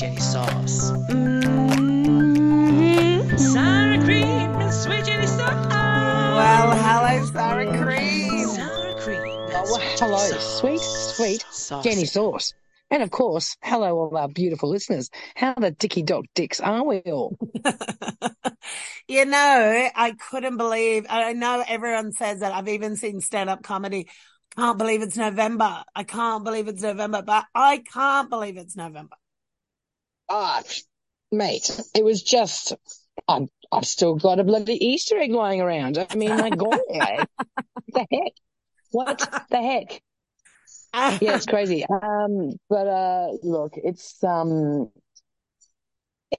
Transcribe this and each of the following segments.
jelly sauce. Mm-hmm. Sour cream and sweet jelly sauce. Well, hello, sour cream. Sour cream. Oh, well, sweet hello, sauce. sweet, sweet Sauce. Jenny Sauce. And of course, hello, all our beautiful listeners. How the dicky dog dicks are we all? you know, I couldn't believe, I know everyone says that. I've even seen stand up comedy. Can't believe it's November. I can't believe it's November, but I can't believe it's November. Ah, mate, it was just, I've, I've still got a bloody Easter egg lying around. I mean, my God, the heck? What the heck? Yeah, it's crazy. Um, but, uh, look, it's, um,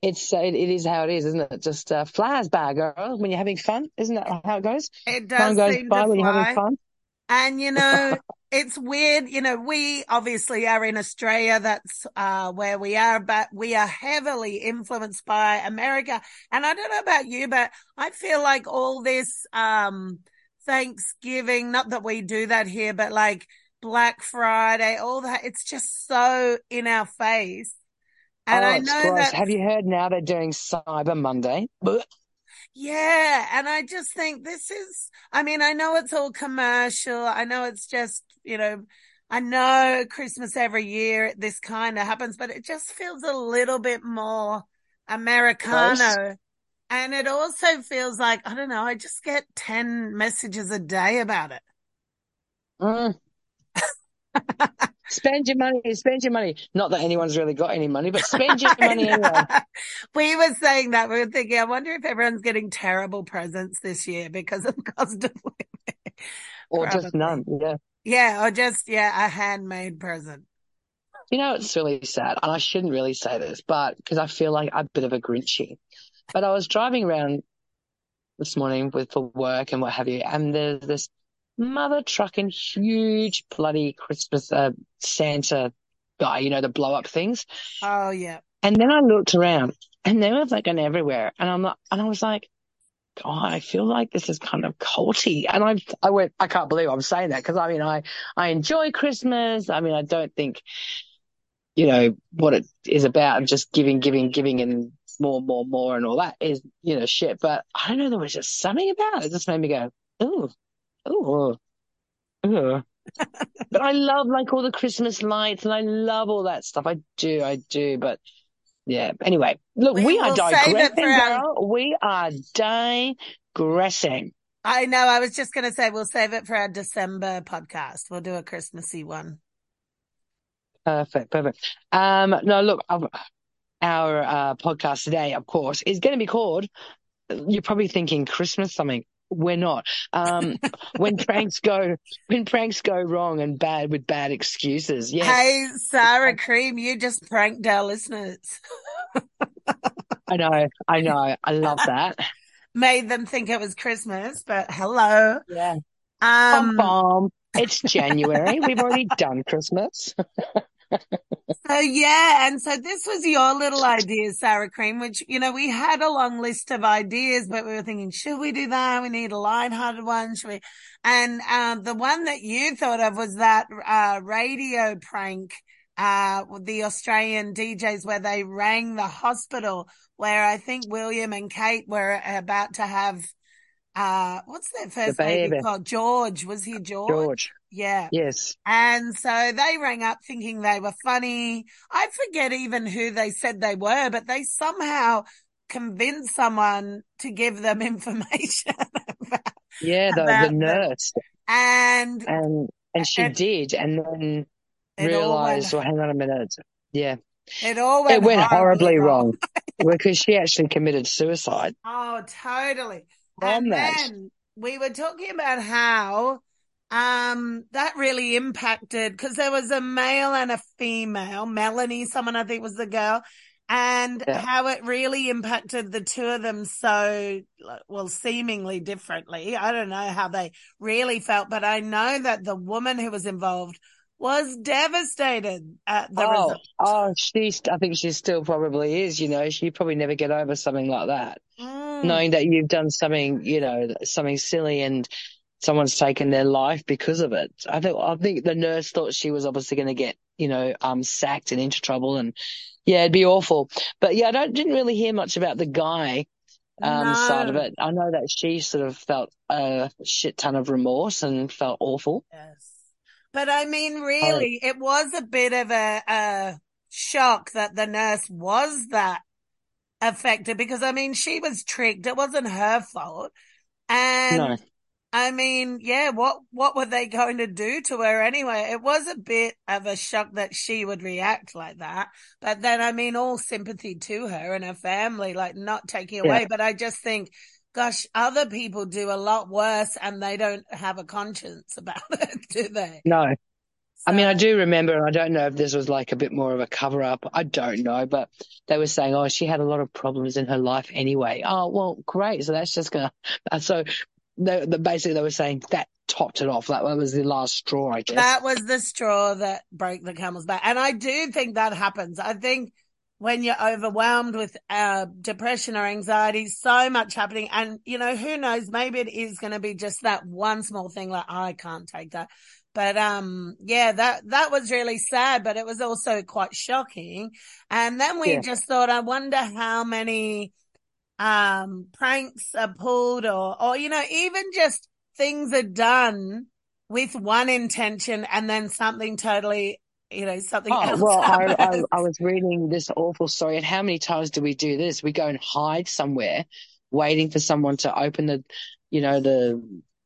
it's, uh, it, it is how it is, isn't it? Just, uh, flies by, girl, when you're having fun. Isn't that how it goes? It Time does goes seem by to when you're having fun. And you know, it's weird. You know, we obviously are in Australia. That's uh, where we are, but we are heavily influenced by America. And I don't know about you, but I feel like all this um, Thanksgiving, not that we do that here, but like Black Friday, all that, it's just so in our face. And oh, I know that Have you heard now they're doing Cyber Monday? Blech. Yeah, and I just think this is, I mean, I know it's all commercial. I know it's just, you know, I know Christmas every year this kind of happens, but it just feels a little bit more Americano. And it also feels like, I don't know, I just get 10 messages a day about it. Mm. spend your money, spend your money. Not that anyone's really got any money, but spend your money anyway. We were saying that. We were thinking, I wonder if everyone's getting terrible presents this year because of cost of living. Or just none. Yeah. Yeah, or just, yeah, a handmade present. You know, it's really sad. And I shouldn't really say this, but because I feel like I'm a bit of a Grinchy. But I was driving around this morning with for work and what have you, and there's this mother trucking huge bloody Christmas uh, Santa guy, you know, the blow up things. Oh, yeah. And then I looked around and they were fucking everywhere. And I'm like, and I was like, God, I feel like this is kind of culty. And I, I went, I can't believe I'm saying that because I mean, I, I enjoy Christmas. I mean, I don't think, you know, what it is about just giving, giving, giving and more, more, more and all that is, you know, shit. But I don't know. There was just something about it. It just made me go, ooh, ooh, ooh. but I love like all the Christmas lights and I love all that stuff. I do, I do. But yeah. Anyway, look, We we, are digressing, our- We are digressing. I know. I was just going to say we'll save it for our December podcast. We'll do a Christmassy one. Perfect, perfect. Um, no, look, our, our uh, podcast today, of course, is going to be called. You're probably thinking Christmas something. We're not. Um, when pranks go, when pranks go wrong and bad with bad excuses. Yes, Hey, Sara Cream, you just pranked our listeners. I know, I know. I love that. Made them think it was Christmas, but hello. Yeah. Um. It's January. We've already done Christmas. So yeah, and so this was your little idea, Sara Cream, which, you know, we had a long list of ideas, but we were thinking, should we do that? We need a lighthearted one. Should we? And, um, the one that you thought of was that, uh, radio prank, uh, the Australian DJs where they rang the hospital where I think William and Kate were about to have, uh, what's that first baby baby. called? George. Was he George? George. Yeah. Yes. And so they rang up thinking they were funny. I forget even who they said they were, but they somehow convinced someone to give them information. about- Yeah, the, About the the- nurse. and And and she And- did, and then realized, well, hang on a minute. Yeah. it all went, It went horribly horribly wrong because she actually committed suicide Oh, totally. And that. then we were talking about how um that really impacted because there was a male and a female, Melanie, someone I think was the girl, and Yeah. how it really impacted the two of them so well seemingly differently i don't know how they really felt but i know that the woman who was involved was devastated at the oh, result oh, she's. I think she still probably is. You know, she probably never get over something like that. Mm. Knowing that you've done something, you know, something silly and someone's taken their life because of it. I think I think the nurse thought she was obviously going to get, you know, um, sacked and into trouble, and yeah, it'd be awful. But yeah, I don't didn't really hear much about the guy um No. side of it. I know that she sort of felt a shit ton of remorse and felt awful. Yes. But I mean, really, it was a bit of a, a shock that the nurse was that affected because I mean, she was tricked. It wasn't her fault. And No. I mean, yeah, what, what were they going to do to her anyway? It was a bit of a shock that she would react like that. But then, I mean, all sympathy to her and her family, like not taking Yeah. away. But I just think, gosh, other people do a lot worse and they don't have a conscience about it, do they? No. I mean, I do remember, and I don't know if this was like a bit more of a cover up. I don't know, but they were saying, oh, she had a lot of problems in her life anyway. Oh, well, great. So that's just gonna. uh, So, they, the, basically, they were saying that topped it off. That was the last straw, I guess. That was the straw that broke the camel's back. And I do think that happens. I think when you're overwhelmed with uh, depression or anxiety, so much happening. And, you know, who knows? Maybe it is going to be just that one small thing like, I can't take that. But, um, yeah, that, that was really sad, but it was also quite shocking. And then we Yeah. just thought, I wonder how many, um, pranks are pulled or, or, you know, even just things are done with one intention and then something totally, you know, something Oh, else well, I, I. I was reading this awful story, and how many times do we do this? We go and hide somewhere, waiting for someone to open the, you know, the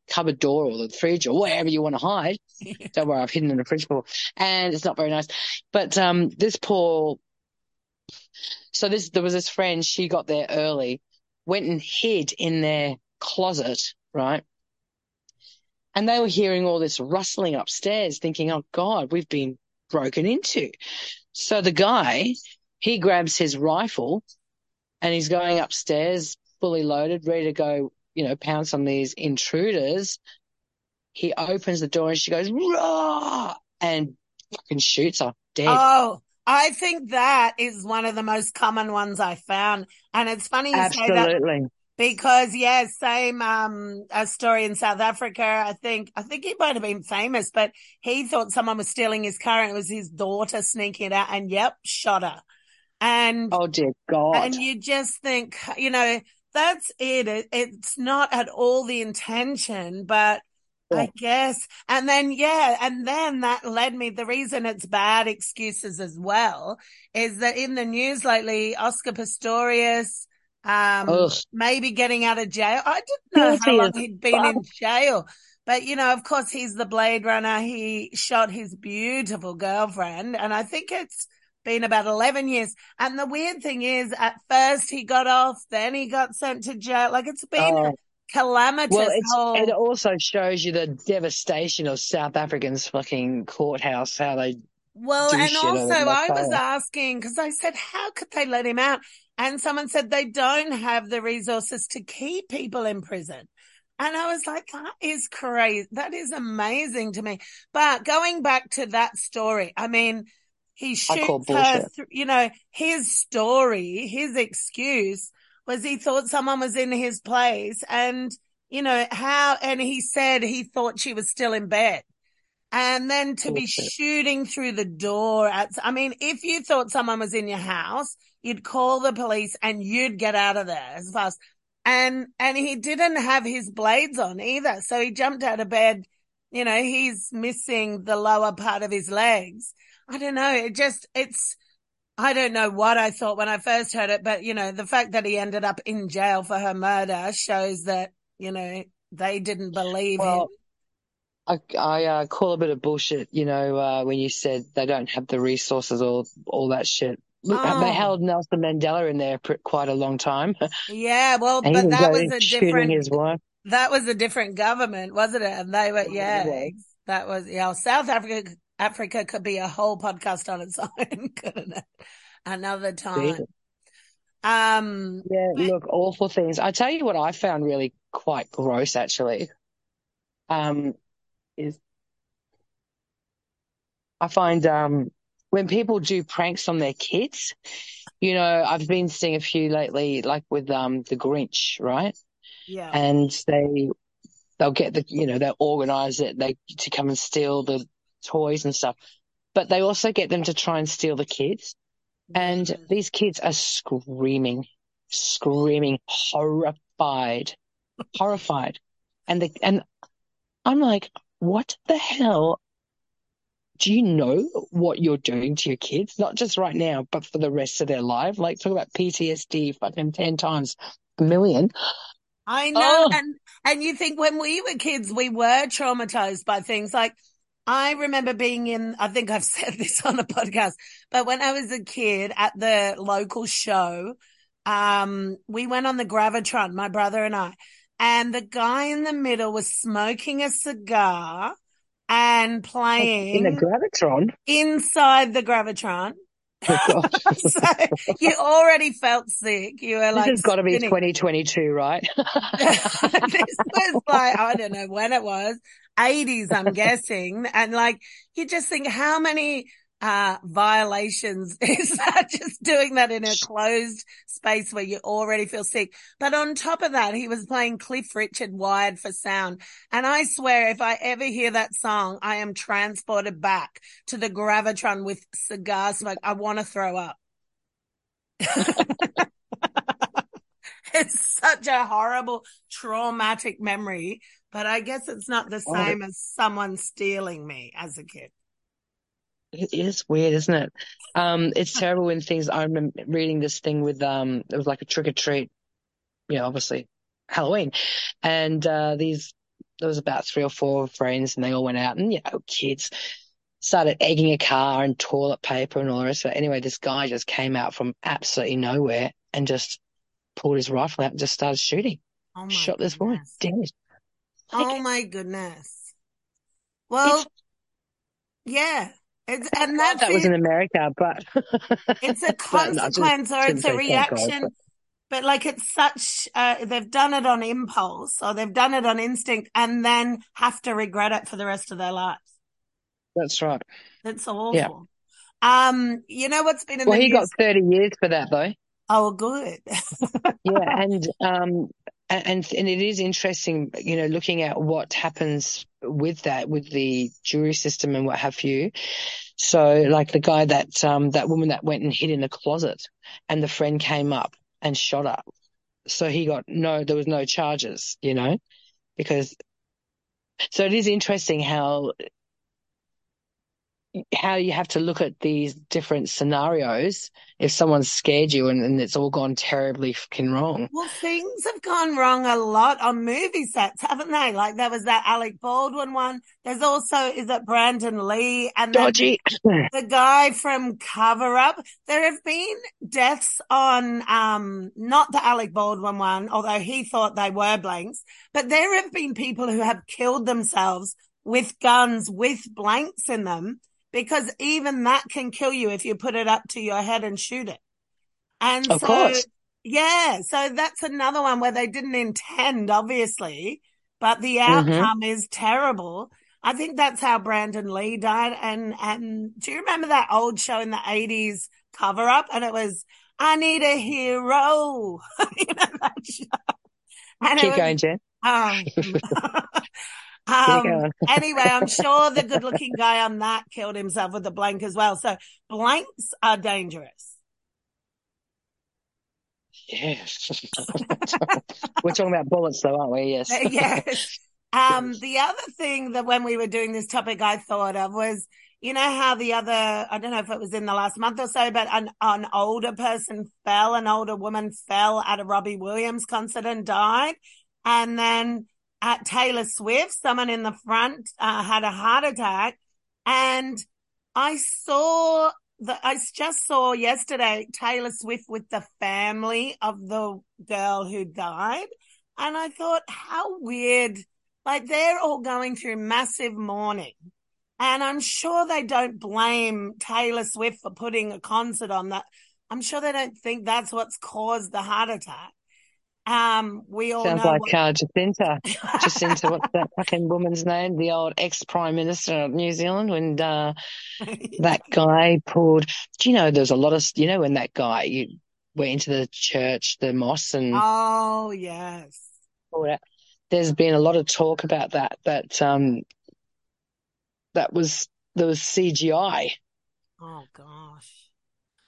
cupboard door or the fridge or wherever you want to hide. Don't worry, I've hidden in the fridge and it's not very nice. But um, this poor, so this there was this friend. She got there early, went and hid in their closet, right? And they were hearing all this rustling upstairs, thinking, "Oh God, we've been broken into." So the guy, he grabs his rifle, and he's going upstairs, fully loaded, ready to go, you know, pounce on these intruders. He opens the door, and she goes, "Raw!" and fucking shoots her dead. Oh, I think that is one of the most common ones I found. And it's funny you say that Absolutely. because yeah, same, um, a story in South Africa. I think, I think he might have been famous, but he thought someone was stealing his car and it was his daughter sneaking it out and yep, shot her. And Oh dear God. And you just think, you know, that's it. it it's not at all the intention, but Yeah. I guess. And then, yeah. And then that led me, the reason it's bad excuses as well is that in the news lately, Oscar Pistorius, um, Ugh. maybe getting out of jail. I didn't know how long he'd been in jail. But you know, of course, he's the Blade Runner. He shot his beautiful girlfriend, and I think it's been about 11 years. And the weird thing is, at first he got off, then he got sent to jail. Like it's been Oh. Calamitous. Well, whole... it also shows you the devastation of South Africans' fucking courthouse, how they Well, and also I was asking because I said, how could they let him out? And someone said they don't have the resources to keep people in prison. And I was like, that is crazy. That is amazing to me. But going back to that story, I mean, he shoots her, th- you know, his story, his excuse was he thought someone was in his place and, you know, how, and he said he thought she was still in bed. And then to be shooting through the door at, I mean, if you thought someone was in your house, you'd call the police and you'd get out of there as fast. And, and he didn't have his blades on either. So he jumped out of bed. You know, he's missing the lower part of his legs. I don't know. It just, it's, I don't know what I thought when I first heard it, but you know, the fact that he ended up in jail for her murder shows that, you know, they didn't believe him. I, I uh, call a bit of bullshit, you know, uh, when you said they don't have the resources or all that shit. Look, Oh. they held Nelson Mandela in there for quite a long time. Yeah, well, but that was a different, his wife. that was a different government, wasn't it? And they were, yeah, Yeah. that was, yeah, South Africa, Africa could be a whole podcast on its own, couldn't it? another time. Um, Yeah, look, awful things. I tell you what I found really quite gross actually. Um, is I find um when people do pranks on their kids, you know, I've been seeing a few lately, like with um the Grinch, right? yeah. And they they'll get the you know they'll organize it they to come and steal the toys and stuff, but they also get them to try and steal the kids. And Mm. these kids are screaming, screaming, horrified, horrified. And the, and I'm like, what the hell? Do you know what you're doing to your kids? Not just right now, but for the rest of their life. Like talk about PTSD fucking 10 times a million. I know. Oh. And, and you think when we were kids, we were traumatized by things like, I remember being in, I think I've said this on a podcast, but when I was a kid at the local show, um, we went on the Gravitron, my brother and I, and the guy in the middle was smoking a cigar and playing In the Gravitron. inside the Gravitron. Oh, so you already felt sick. You were like, "This has got to be 2022, right? this was like, I don't know when it was, 80s, I'm guessing. And like, you just think how many, uh, violations is that just doing that in a closed space where you already feel sick. But on top of that, he was playing Cliff Richard Wired for Sound. And I swear if I ever hear that song, I am transported back to the Gravitron with cigar smoke. I want to throw up. it's such a horrible, traumatic memory, but I guess it's not the Oh. same as someone stealing me as a kid. It is weird, isn't it? Um, it's terrible when things. I remember reading this thing with um, it was like a trick or treat, you know, obviously Halloween, and uh, these there was about three or four friends, and they all went out, and you know, kids started egging a car and toilet paper and all the rest of it. Anyway, this guy just came out from absolutely nowhere and just pulled his rifle out and just started shooting, Oh my shot this woman goodness. dead. Like, Oh my goodness. Well, yeah. It's, and that's that was it. in America, but It's a But no, just consequence or it's a thank God, reaction. but- But like it's such, uh, they've done it on impulse or they've done it on instinct and then have to regret it for the rest of their lives. That's right. That's awful. Yeah. Um, you know what's been in Well, the he news? got 30 years for that though. Oh, good. Yeah, and um, and and it is interesting, you know, looking at what happens with that, with the jury system and what have you. So, like the guy that um, that woman that went and hid in the closet, and the friend came up and shot her. So he got no, there was no charges, you know, because. So it is interesting how how you have to look at these different scenarios if someone's scared you and, and it's all gone terribly fucking wrong. Well, things have gone wrong a lot on movie sets, haven't they? Like there was that Alec Baldwin one. There's also, is it Brandon Lee and Dodgy. the guy from Cover Up? There have been deaths on, um, not the Alec Baldwin one, although he thought they were blanks, but there have been people who have killed themselves with guns with blanks in them because even that can kill you if you put it up to your head and shoot it. And Of so, course. yeah, so that's another one where they didn't intend, obviously, but the Mhm. outcome is terrible. I think that's how Brandon Lee died. And, and do you remember that old show in the eighties cover up? And it was, I need a hero. you know that show. And Keep was- going, Jen. um, um, anyway, I'm sure the good looking guy on that killed himself with a blank as well. So blanks are dangerous. Yes. We're talking about bullets, though, aren't we? Yes. yes. Um, the other thing that when we were doing this topic, I thought of was, you know, how the other, I don't know if it was in the last month or so, but an, an older person fell, an older woman fell at a Robbie Williams concert and died. And then at Taylor Swift, someone in the front uh, had a heart attack. And I saw the, I just saw yesterday Taylor Swift with the family of the girl who died. And I thought, how weird. Like they're all going through massive mourning. And I'm sure they don't blame Taylor Swift for putting a concert on that. I'm sure they don't think that's what's caused the heart attack. Um, we all Sounds know like what- uh, Jacinta. Jacinta, what's that fucking woman's name? The old ex Prime Minister of New Zealand when uh, that guy pulled. Do you know there's a lot of, you know, when that guy you went into the church, the mosque, and oh yes. There's been a lot of talk about that. That um, that was there was CGI. Oh gosh.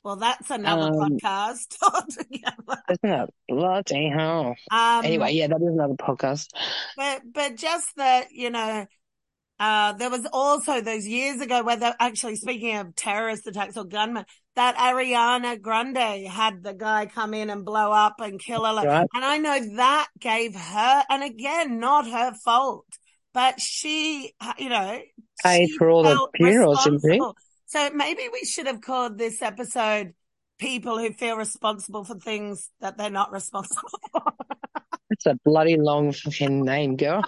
Well, that's another Um, podcast altogether. Isn't it bloody hell? Um, Anyway, yeah, that is another podcast. but but just that you know, uh, there was also those years ago where they actually speaking of terrorist attacks or gunmen, that Ariana Grande had the guy come in and blow up and kill her, Right. and I know that gave her, and again, not her fault, but she, you know, Paid for all the funerals, didn't. So maybe we should have called this episode "People Who Feel Responsible for Things That They're Not Responsible for." It's a bloody long fucking name, girl.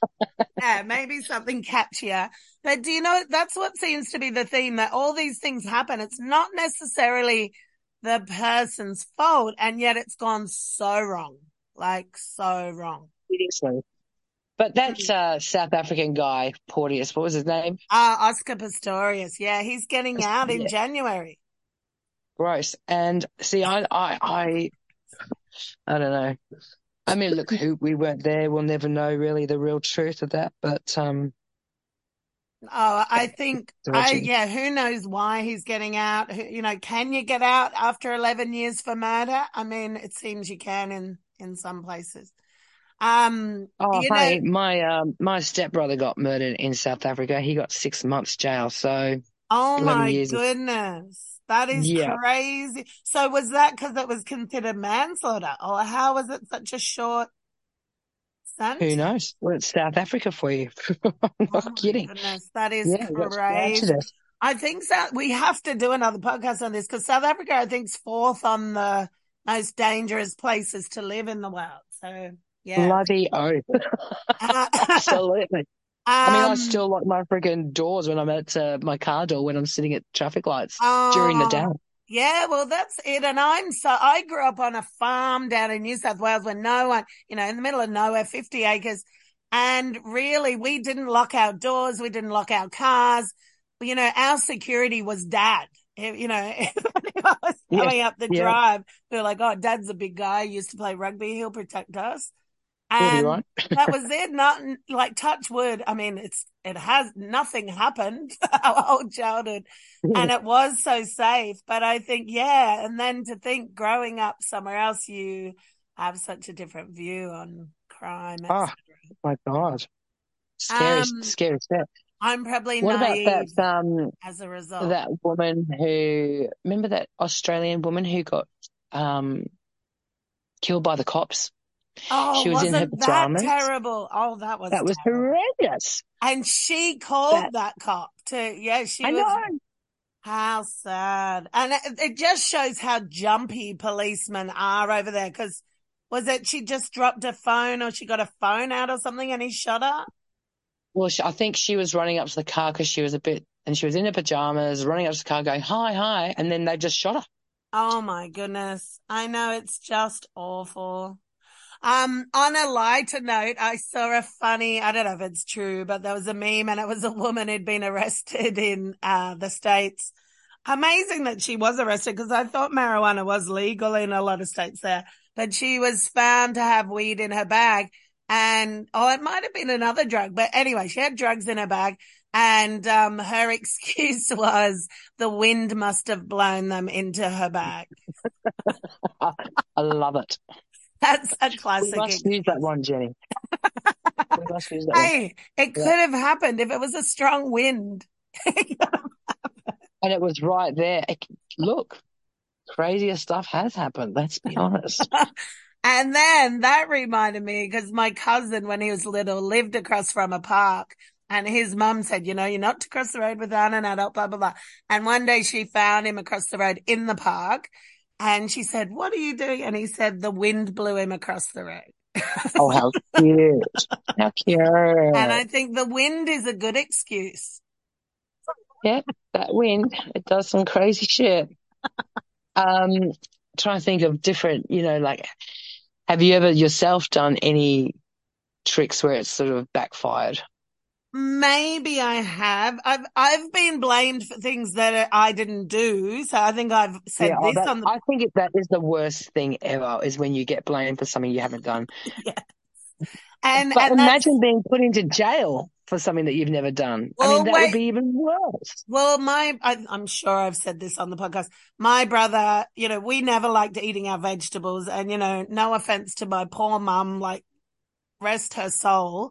yeah, maybe something catchier. But do you know, that's what seems to be the theme that all these things happen. It's not necessarily the person's fault, and yet it's gone so wrong. Like, so wrong. Seriously. But that's uh South African guy, Porteous. What was his name? Uh, Oscar Pistorius. Yeah, he's getting out in Yeah. January. Gross. And see, I, I, I, I don't know. I mean, look, who we weren't there. We'll never know really the real truth of that. But um, Oh, I think, I, yeah, who knows why he's getting out? Who- You know, can you get out after 11 years for murder? I mean, it seems you can in, in some places. Um, oh, you hey, know, my um, my stepbrother got murdered in South Africa. He got six months jail. So oh my years goodness. That is Yeah. crazy. So was that because it was considered manslaughter or how was it such a short sentence? who knows? Well, it's South Africa for you. I'm Oh not my kidding. goodness. That is Yeah, crazy. I think that we have to do another podcast on this because South Africa, I think, is fourth on the most dangerous places to live in the world. So, yeah. Bloody oath. Uh, Absolutely. I mean, I um, still lock my freaking doors when I'm at uh, my car door when I'm sitting at traffic lights during the oh, day. Yeah, well, that's it. And I'm so, I grew up on a farm down in New South Wales where no one, you know, in the middle of nowhere, 50 acres. And really, we didn't lock our doors. We didn't lock our cars. You know, our security was dad. You know, was Yeah, coming up the yeah. drive. They're like, oh, dad's a big guy. He used to play rugby. He'll protect us. And right. that was it. Not like touch wood. I mean, it's, it has nothing happened our whole childhood and it was so safe. But I think, yeah. And then to think growing up somewhere else, you have such a different view on crime. Oh, my God. Scary, Um, scary stuff. I'm probably What about that, um, as a result. that woman who, remember that Australian woman who got, um, killed by the cops? Oh, she was in her pajamas. terrible? Oh, that was That was terrible. horrendous. And she called That- that, cop too. Yeah, she I was. know. How sad. And it, it just shows how jumpy policemen are over there. Cause was it she just dropped her phone or she got a phone out or something and he shot her? Well, she, I think she was running up to the car because she was a bit, and she was in her pajamas, running up to the car going, hi, hi. And then they just shot her. Oh my goodness. I know it's just awful. Um, on a lighter note, I saw a funny, I don't know if it's true, but there was a meme and it was a woman who'd been arrested in, uh, the States. Amazing that she was arrested because I thought marijuana was legal in a lot of states there, but she was found to have weed in her bag and, oh, it might have been another drug, but anyway, she had drugs in her bag and, um, her excuse was the wind must have blown them into her bag. I love it. That's a classic. We must use that one, Jenny. we must use that one. Hey, it could have happened if it was a strong wind. And it was right there. It- look, crazier stuff has happened. Let's be honest. and then that reminded me because my cousin, when he was little, lived across from a park. And his mum said, you know, you're not to cross the road without an adult, blah, blah, blah. And one day she found him across the road in the park. And she said, what are you doing? And he said, the wind blew him across the road. oh, how cute. How cute. And I think the wind is a good excuse. yeah, that wind, it does some crazy shit. Um, trying to think of different, you know, like, have you ever yourself done any tricks where it's sort of backfired? Maybe I have. I've I've been blamed for things that I didn't do. So I think I've said Yeah, this that, on the I think that is the worst thing ever is when you get blamed for something you haven't done. and But and imagine being put into jail for something that you've never done. I mean, that wait. would be even worse. Well, my, I, I'm sure I've said this on the podcast. My brother, you know, we never liked eating our vegetables and, you know, no offense to my poor mum, like rest her soul.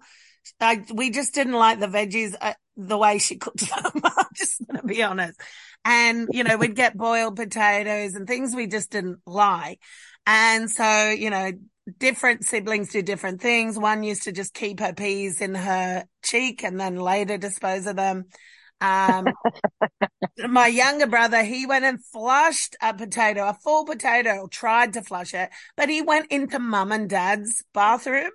I, we just didn't like the veggies uh, the way she cooked them. I'm just going to be honest. And, you know, we'd get boiled potatoes and things we just didn't like. And so, you know, different siblings do different things. One used to just keep her peas in her cheek and then later dispose of them. Um, my younger brother, he went and flushed a potato, a full potato, tried to flush it, but he went into mum and dad's bathroom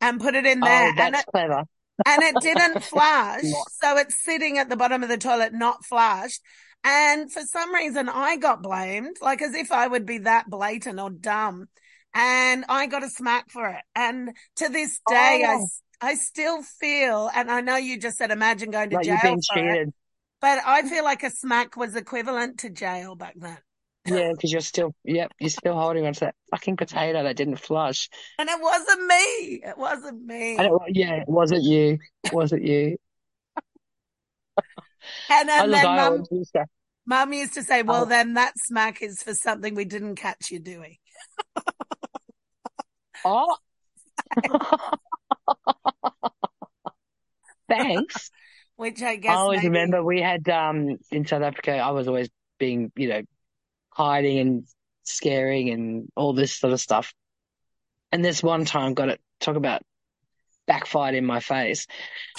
and put it in there. Oh, and it, clever. and it didn't flush. So it's sitting at the bottom of the toilet, not flushed. And for some reason, I got blamed, like as if I would be that blatant or dumb. And I got a smack for it. And to this day, I, Oh. I still feel, and I know you just said, imagine going to Like jail you've been for it, but I feel like a smack was equivalent to jail back then. Yeah, because you're still, yep, you're still holding on to that fucking potato that didn't flush. And it wasn't me. It wasn't me. And it, yeah, it wasn't you. It wasn't you. And, then mum, used to. mum used to say, well, Oh. then that smack is for something we didn't catch you doing. Oh. Thanks. Which I guess I always maybe- remember we had um in South Africa. I was always being, you know, hiding and scaring and all this sort of stuff. And this one time got it. Talk about backfired in my face.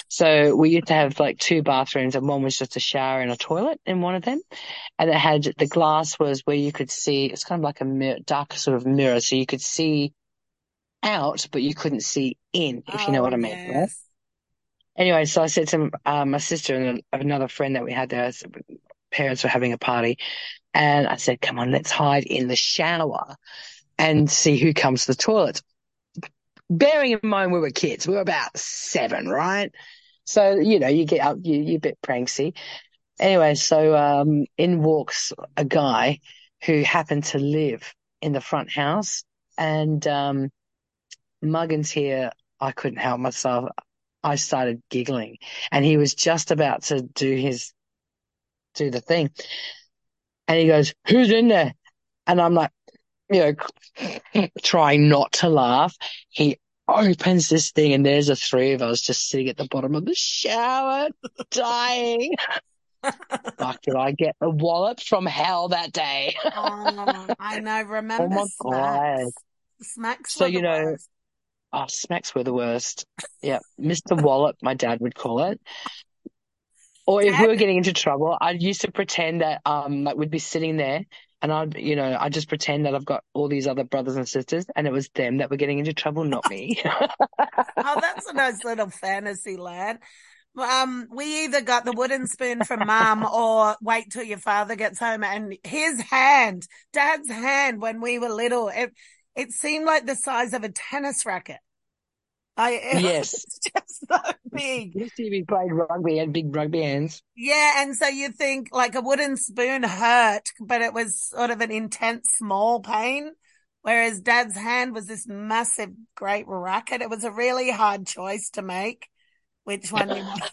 So we used to have like two bathrooms, and one was just a shower and a toilet in one of them, and it had the glass was where you could see. It's kind of like a mirror, dark sort of mirror, so you could see out, but you couldn't see in. If you know Oh, what I mean. right? yes. Anyway, so I said to um, my sister and another friend that we had there, so parents were having a party, and I said, "Come on, let's hide in the shower and see who comes to the toilet." Bearing in mind we were kids, we were about seven, right? So you know, you get up, you you're a bit pranksy. Anyway, so um, in walks a guy who happened to live in the front house, and um, Muggins here, I couldn't help myself. I started giggling, and he was just about to do his do the thing, and he goes, "Who's in there?" And I'm like, you know, trying not to laugh. He opens this thing, and there's the three of us just sitting at the bottom of the shower, dying. Fuck, did I get a wallop from hell that day? Oh, I know. Remember Oh my God. smacks? Smacks So, you the know, worst. Oh, smacks were the worst. Yeah, Mr. Wallop, my dad would call it. Or if we were getting into trouble, I used to pretend that um like we'd be sitting there and I'd you know, I just pretend that I've got all these other brothers and sisters and it was them that were getting into trouble, not me. Oh, that's a nice little fantasy land. Um, we either got the wooden spoon from mum or wait till your father gets home and his hand, dad's hand when we were little, it, it seemed like the size of a tennis racket. I, Yes. just so big. Used to be played rugby, had big rugby hands. Yeah, and so you think like a wooden spoon hurt, but it was sort of an intense small pain. Whereas dad's hand was this massive, great racket. It was a really hard choice to make which one you want.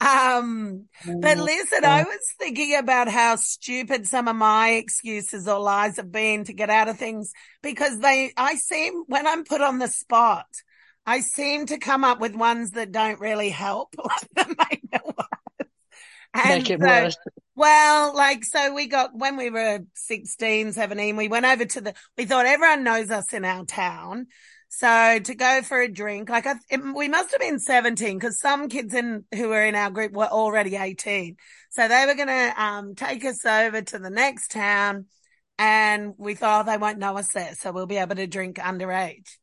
Um, but listen, I was thinking about how stupid some of my excuses or lies have been to get out of things because they, I seem, when I'm put on the spot, I seem to come up with ones that don't really help. like the main ones. And Make it so- worse. well, like, so we got, when we were 16, 17, we went over to the, we thought everyone knows us in our town. So to go for a drink, like I, it, we must have been 17 because some kids in who were in our group were already 18. So they were going to, um, take us over to the next town and we thought oh, they won't know us there. So we'll be able to drink underage.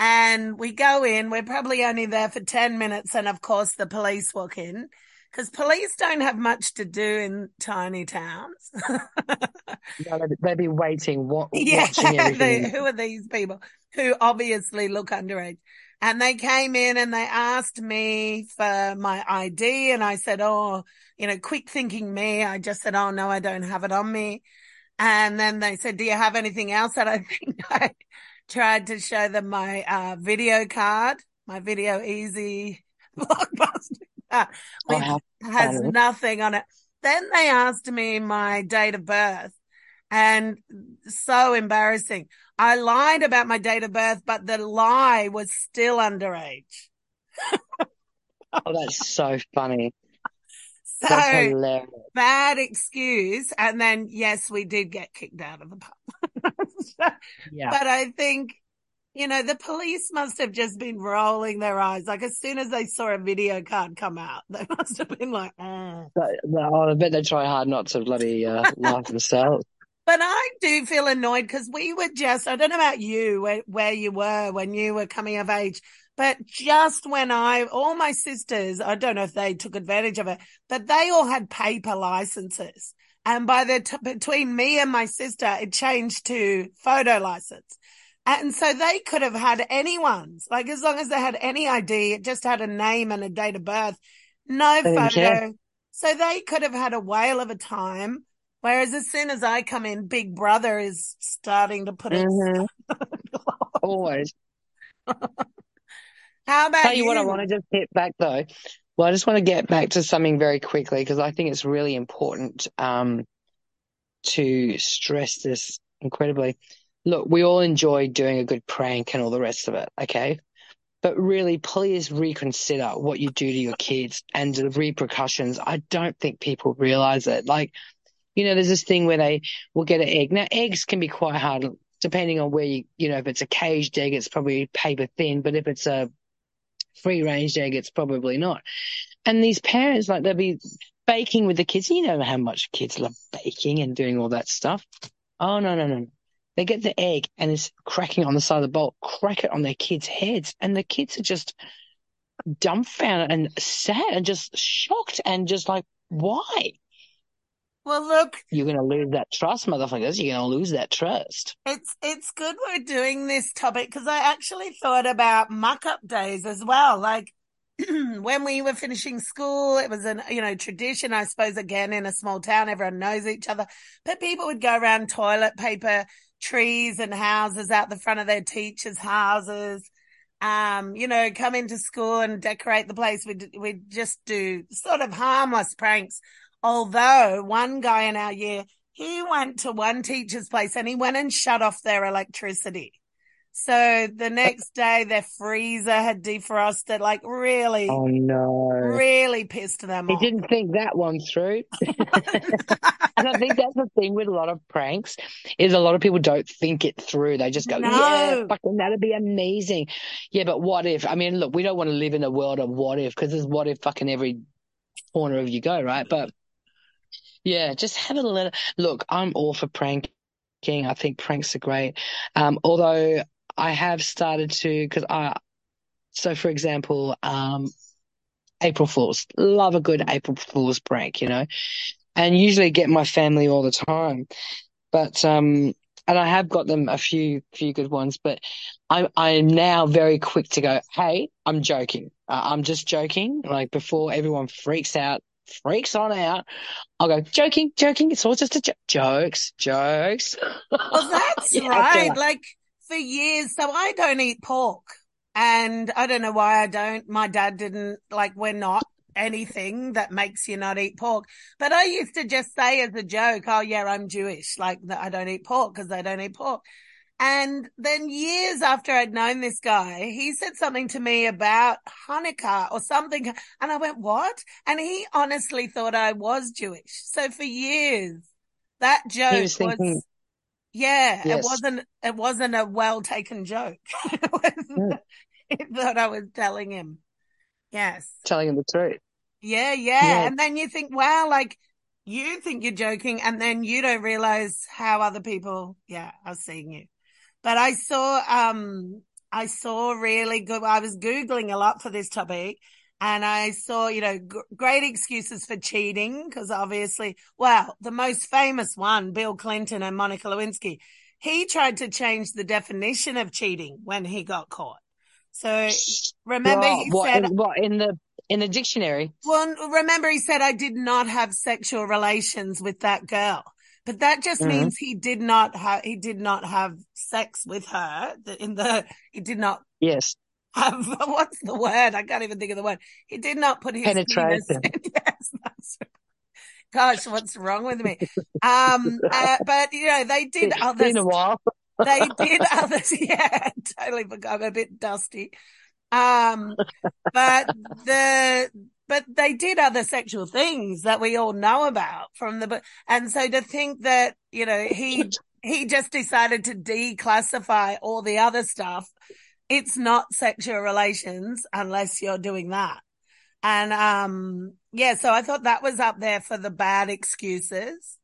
And we go in, we're probably only there for 10 minutes. And of course the police walk in because police don't have much to do in tiny towns. No, they'd, be waiting, wa- yeah, watching everything. they- who are these people who obviously look underage? And they came in and they asked me for my ID, and I said, "Oh, you know, quick thinking me." I just said, "Oh no, I don't have it on me." And then they said, "Do you have anything else?" And I think I tried to show them my uh, video card, my Video Ezy blockbuster, Oh, which how has funny. nothing on it. Then they asked me my date of birth and so embarrassing. I lied about my date of birth, but the lie was still underage. Oh, that's so funny. So That's hilarious. bad excuse. And then, yes, we did get kicked out of the pub. Yeah. But I think, you know, the police must have just been rolling their eyes. Like as soon as they saw a video card come out, they must have been like, mm. But, oh, I bet they try hard not to bloody uh, laugh themselves. But I do feel annoyed because we were just, I don't know about you, where, where you were when you were coming of age, but just when I, all my sisters, I don't know if they took advantage of it, but they all had paper licenses. And by the, t- between me and my sister, it changed to photo license. And so they could have had anyone's, like as long as they had any ID, it just had a name and a date of birth, no They didn't care. photo. So they could have had a whale of a time. Whereas as soon as I come in, Big Brother is starting to put it. Mhm. Always. How about Tell you what, I want to just hit back though. Well, I just want to get back to something very quickly because I think it's really important um, to stress this incredibly. Look, we all enjoy doing a good prank and all the rest of it, okay? But really, please reconsider what you do to your kids and the repercussions. I don't think people realize it. Like, you know, there's this thing where they will get an egg. Now, eggs can be quite hard depending on where you, you know, if it's a caged egg, it's probably paper thin, but if it's a free range egg, it's probably not. And these parents, like, they'll be baking with the kids. You know how much kids love baking and doing all that stuff. Oh, no, no, no. They get the egg and it's cracking on the side of the bowl, crack it on their kids' heads. And the kids are just dumbfounded and sad and just shocked and just like, why? Well, look, You're going to lose that trust, motherfuckers. You're going to lose that trust. it's it's good we're doing this topic because I actually thought about muck up days as well. Like when we were finishing school, it was an you know tradition, I suppose. Again, in a small town, everyone knows each other, but people would go around toilet paper trees and houses out the front of their teachers' houses. Um, you know, come into school and decorate the place. We we just do sort of harmless pranks. Although one guy in our year, he went to one teacher's place and he went and shut off their electricity. So the next day their freezer had defrosted, like really, Oh, no. really pissed them He off. didn't think that one through. And I think that's the thing with a lot of pranks is a lot of people don't think it through. They just go, No. yeah, fucking that'd be amazing. Yeah, but what if? I mean, look, we don't want to live in a world of what if because there's what if fucking every corner of you go, right? But yeah, just have a little look. I'm all for pranking. I think pranks are great. Um, although I have started to because I, so for example, um, April Fools love a good April Fools prank, you know, and usually get my family all the time. But um, and I have got them a few few good ones, but I I am now very quick to go. Hey, I'm joking. Uh, I'm just joking. Like before everyone freaks out, freaks on out. I'll go joking, joking. It's all just a jo- jokes, jokes. Well, that's Yeah, right. yeah. Like for years, so I don't eat pork and I don't know why I don't. My dad didn't like, we're not anything that makes you not eat pork. But I used to just say as a joke, oh yeah, I'm Jewish. Like that I don't eat pork because I don't eat pork. And then years after I'd known this guy, he said something to me about Hanukkah or something. And I went, what? And he honestly thought I was Jewish. So for years, that joke He was thinking- yeah, it wasn't it wasn't a well taken joke. It was- Mm. he thought I was telling him. Yes. Telling him the truth. Yeah, yeah, Yeah. And then you think, wow, like you think you're joking and then you don't realize how other people, yeah, are seeing you. But I saw um I saw really good I was googling a lot for this topic and I saw, you know, g- great excuses for cheating because obviously, well, the most famous one, Bill Clinton and Monica Lewinsky, he tried to change the definition of cheating when he got caught. So remember Well, he what, said, in, what in the in the dictionary? well, remember he said, I did not have sexual relations with that girl. But that just Mhm. means he did not have, he did not have sex with her in the, he did not Yes, have, what's the word? I can't even think of the word. He did not put his penis Penetration. in. Yes, that's right. Gosh, what's wrong with me? Um, uh, but you know, they did it's other, been a while. they did others. Yeah, totally forgot. I'm a bit dusty. Um, but the, but they did other sexual things that we all know about from the book. And so to think that, you know, he, he just decided to declassify all the other stuff. It's not sexual relations unless you're doing that. And, um, yeah, so I thought that was up there for the bad excuses.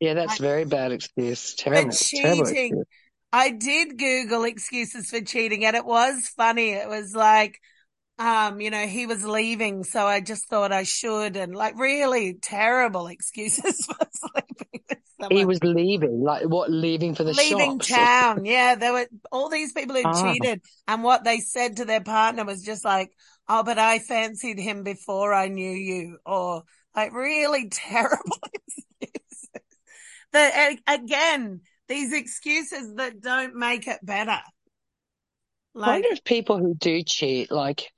Yeah, that's very bad excuse. Terrible, terrible cheating. excuse. I did Google excuses for cheating and it was funny. It was like, um, you know, he was leaving. So I just thought I should and like really terrible excuses for sleeping He was leaving, like what? Leaving for the leaving shops? town. Yeah. There were all these people who Ah. cheated and what they said to their partner was just like, Oh, but I fancied him before I knew you or like really terrible excuses. But again, these excuses that don't make it better. Like, I wonder if people who do cheat, like,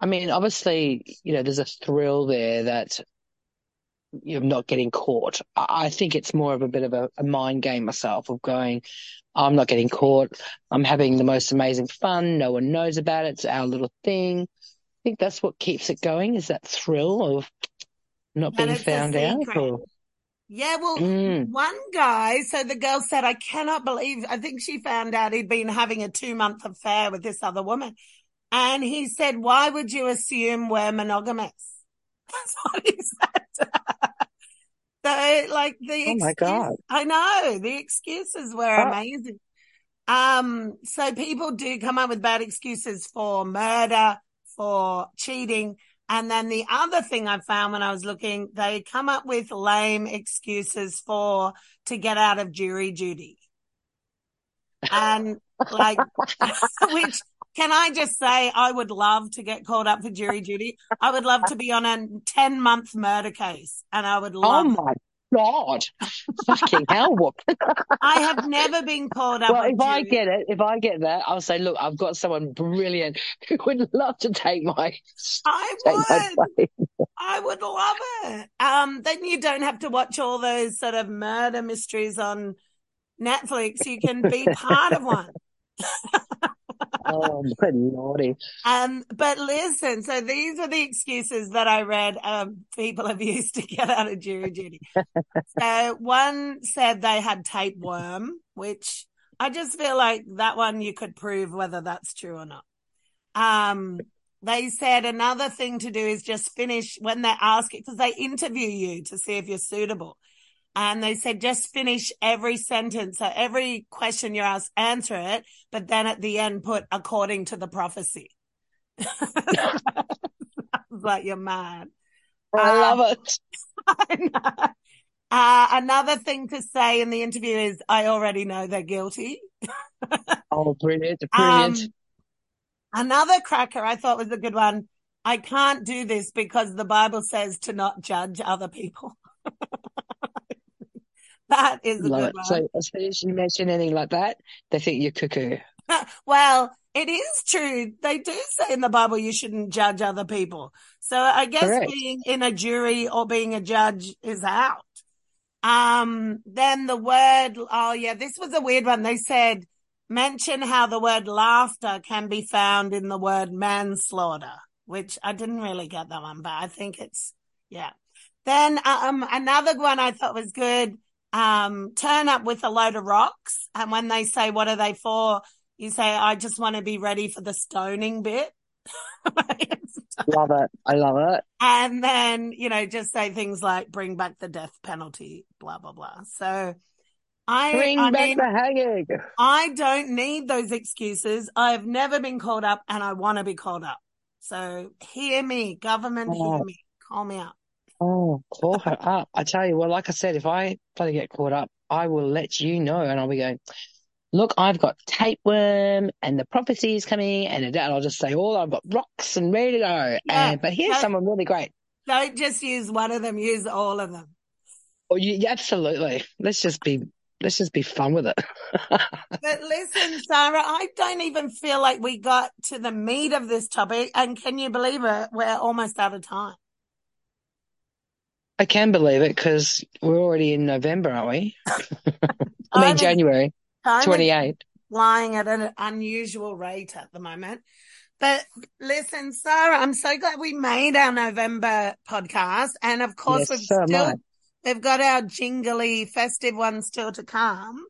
I mean, obviously, you know, there's a thrill there that you're not getting caught. I think it's more of a bit of a, a mind game myself of going, I'm not getting caught. I'm having the most amazing fun. No one knows about it. It's our little thing. I think that's what keeps it going is that thrill of not being found out. Or, yeah, well, Mm. one guy, so the girl said, I cannot believe, I think she found out he'd been having a two month affair with this other woman. And he said, why would you assume we're monogamous? That's what he said. so like the Oh my excuse- God. I know the excuses were Oh. amazing. Um, so people do come up with bad excuses for murder, for cheating. And then the other thing I found when I was looking, they come up with lame excuses for to get out of jury duty. And like, which can I just say, I would love to get called up for jury duty. I would love to be on a 10 month murder case and I would love. oh love, my God. Fucking hell. What? I have never been called up. Well, if I jury- get it, if I get that, I'll say, look, I've got someone brilliant who would love to take my, I take would. place. I would love it. Um, then you don't have to watch all those sort of murder mysteries on Netflix. You can be part of one. Oh, naughty. Um, but listen, so these are the excuses that I read, um, people have used to get out of jury duty. so one said they had tapeworm, which I just feel like that one you could prove whether that's true or not. Um, they said another thing to do is just finish when they ask it because they interview you to see if you're suitable. And they said just finish every sentence. So every question you're asked, answer it, but then at the end put according to the prophecy. like you're mad. I Um, love it. I. Uh, another thing to say in the interview is I already know they're guilty. Oh, brilliant. Um, Brilliant. another cracker I thought was a good one. I can't do this because the Bible says to not judge other people. that is a love good it. one. So as soon as you mention anything like that, they think you're cuckoo. well, it is true. They do say in the Bible you shouldn't judge other people. So I guess Correct. being in a jury or being a judge is out. Um, then the word, oh yeah, this was a weird one. They said, mention how the word laughter can be found in the word manslaughter, which I didn't really get that one, but I think it's, yeah. Then, um, another one I thought was good. Um, turn up with a load of rocks. And when they say, what are they for? You say, I just want to be ready for the stoning bit. Love it. I love it. and then, you know, just say things like bring back the death penalty, blah, blah, blah. So I, Bring I back mean, the hanging. I don't need those excuses. I've never been called up and I want to be called up. So hear me, government, Oh. hear me. Call me up. Oh, call her up. I tell you, well, like I said, if I bloody get caught up, I will let you know and I'll be going, look, I've got tapeworm and the prophecy is coming and, and I'll just say, oh, I've got rocks and ready to go. Yeah, And, but here's someone really great. Don't just use one of them, use all of them. Oh, you, yeah, absolutely. Let's just be, let's just be fun with it. But listen, Sara, I don't even feel like we got to the meat of this topic. And can you believe it? We're almost out of time. I can believe it because we're already in November, aren't we? I mean, is- January time 28. flying at an unusual rate at the moment. But listen, Sara, I'm so glad we made our November podcast. And of course, Yes, we've so still, we've got our jingly festive ones still to come.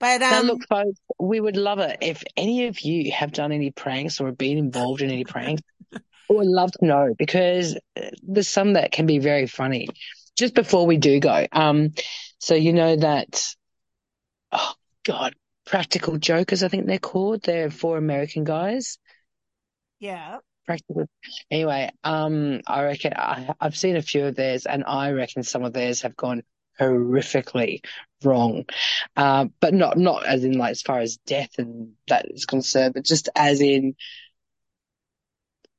But, Now, um, look, folks, we would love it if any of you have done any pranks or been involved in any pranks. We would love to know because uh, there's some that can be very funny. Just before we do go, um, so you know that, oh God, Practical Jokers, I think they're called. They're four American guys. yeah, Practical. Anyway, um, I reckon I, I've seen a few of theirs, and I reckon some of theirs have gone horrifically wrong. Uh, but not not as in like as far as death and that is concerned, but just as in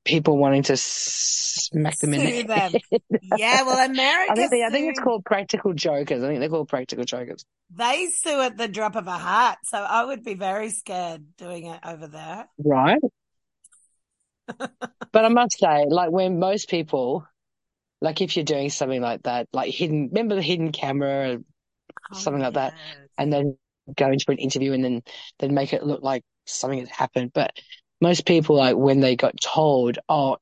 people wanting to smack them in the them. head. yeah. Well, America, I think they, I think it's called Practical Jokers. I think they're called Practical Jokers. they sue at the drop of a hat. So I would be very scared doing it over there. Right. but I must say, like when most people, like if you're doing something like that, like hidden, remember the hidden camera oh, Something like that. and then go into an interview and then then make it look like something has happened. But most people, like when they got told, "Oh,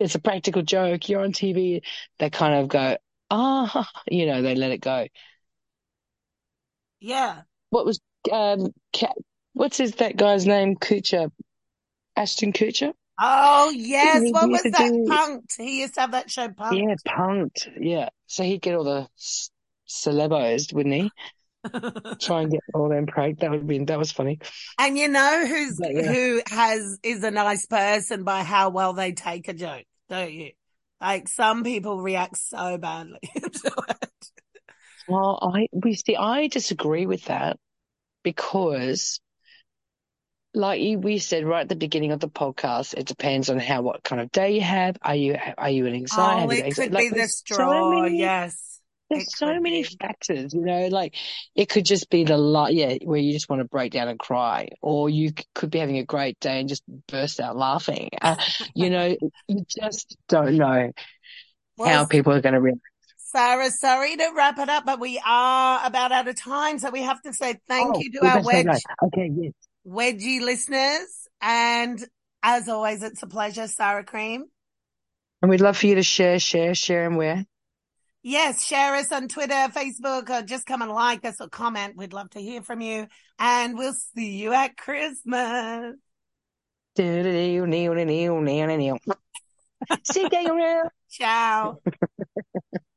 it's a practical joke. You're on TV," they kind of go, "Ah," you know, they let it go. Yeah. What was um, what's his that guy's name? Kutcher, Ashton Kutcher. Oh, yes. He What was that? do- Punked. He used to have that show, Punked. Yeah, punked. Yeah, so he'd get all the celebos, wouldn't he? Try and get all them pranked. That would be that was funny. And you know who's But, yeah. who has is a nice person by how well they take a joke, don't you? Like some people react so badly to it. Well, I we see. I disagree with that because, like you, we said right at the beginning of the podcast, it depends on how what kind of day you have. Are you are you an anxiety? Oh, it anxiety? could Like, be the there's so straw. many- Yes. There's so many be. factors, you know. Like it could just be the light, yeah, where you just want to break down and cry, or you could be having a great day and just burst out laughing. Uh, you know, you just don't know how people are going to react. Sara, sorry to wrap it up, but we are about out of time. So we have to say thank Oh, you to our wedge, no. Okay, yes. wedgie listeners. And as always, it's a pleasure, Sara Cream. And we'd love for you to share, share, share, and where. Yes, share us on Twitter, Facebook, or just come and like us or comment. We'd love to hear from you. And we'll see you at Christmas. See you around. Ciao.